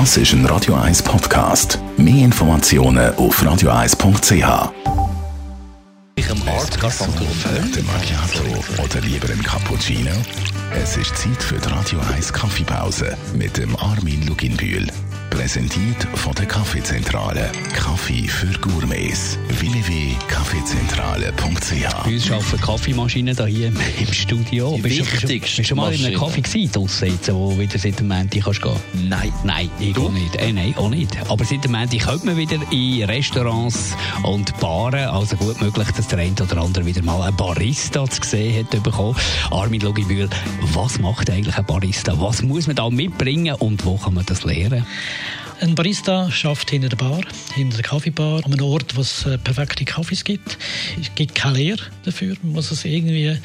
Das ist ein Radio 1 Podcast. Mehr Informationen auf radio1.ch. Ich am Art Macchiato oder lieber ein Cappuccino? Es ist Zeit für die Radio 1 Kaffeepause mit dem Armin Luginbühl. Präsentiert von der Kaffeezentrale. Kaffee für Gourmets. www.kaffeezentrale.ch Bei uns arbeiten Kaffeemaschinen hier im, im Studio. Die Bist du- wichtigste Bist du schon mal in einem. Kaffee gewesen, draussen jetzt, wo wieder seit dem Montag kannst gehen? Nein. Nein, ich auch nicht. Äh, nein, auch nicht. Aber seit dem Montag kommt man wieder in Restaurants und Baren. Also gut möglich, dass der eine oder andere wieder mal einen Barista zu sehen hat bekommen. Armin Logibühl, was macht eigentlich ein Barista? Was muss man da mitbringen und wo kann man das lernen? Ein Barista schafft hinter der Bar, hinter der Kaffeebar, an einem Ort, wo es äh, perfekte Kaffees gibt. Es gibt keine Lehre dafür. Man muss es irgendwie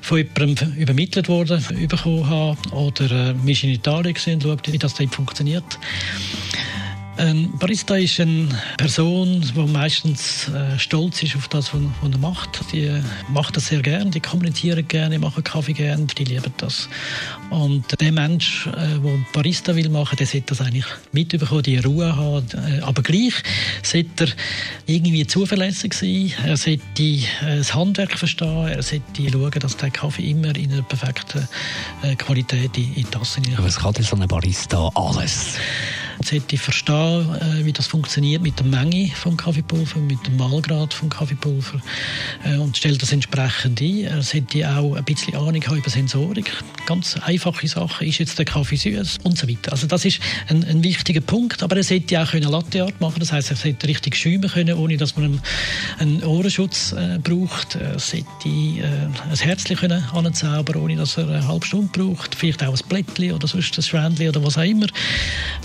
von jemandem übermittelt worden, bekommen haben. Oder äh, wir in Italien gesehen schaut, wie das dort funktioniert. Ein Barista ist eine Person, die meistens äh, stolz ist auf das, was, er macht. Die äh, macht das sehr gern, die kommunizieren gerne, machen Kaffee gern, die lieben das. Und der Mensch, äh, der Barista will machen, der sollte das eigentlich mitbekommen, die Ruhe haben. Äh, aber gleich sollte er irgendwie zuverlässig sein. Er sollte äh, das Handwerk verstehen. Er sollte schauen, dass der Kaffee immer in einer perfekten äh, Qualität in, die Tasse hineinkommt. Was kann so ein Barista alles? Sollte verstehen, äh, wie das funktioniert mit der Menge vom Kaffeepulver, mit dem Mahlgrad vom Kaffeepulver äh, und stellt das entsprechend ein. Er sollte auch ein bisschen Ahnung haben über Sensorik. Ganz einfache Sachen. Ist jetzt der Kaffee süß und so weiter. Also das ist ein, ein wichtiger Punkt. Aber er sollte auch können Latte Art machen. Das heißt, er sollte richtig schäumen können, ohne dass man einen, Ohrenschutz äh, braucht. Er sollte ein Herzchen können anzaubern, ohne dass er eine halbe Stunde braucht. Vielleicht auch ein Blättchen oder sonst ein Schwändchen oder was auch immer.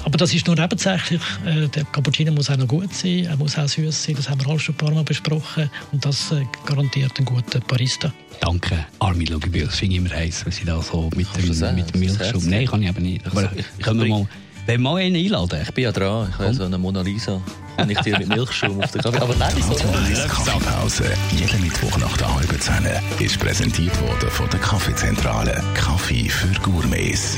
Aber das ist nur nebensächlich. Äh, der Cappuccino muss auch noch gut sein, er muss auch süß sein. Das haben wir alles schon ein paar Mal besprochen. Und das äh, garantiert einen guten Barista. Danke, Armin Logibühl. Das finde ich immer heiß, wenn sie da so mit Kannst dem, mit dem Milchschaum... Nein, kann ich eben nicht. Aber Also, ich- ich können wir mal... Wenn wir mal einen einladen? Ich bin ja dran. Ich habe so eine Mona Lisa. Und ich dir mit Milchschaum auf den Kaffee. Aber nein, so. 1 Kaffeepause. Jeden Mittwoch nach der halben Zehn ist präsentiert worden von der Kaffeezentrale. Kaffee für Gourmets.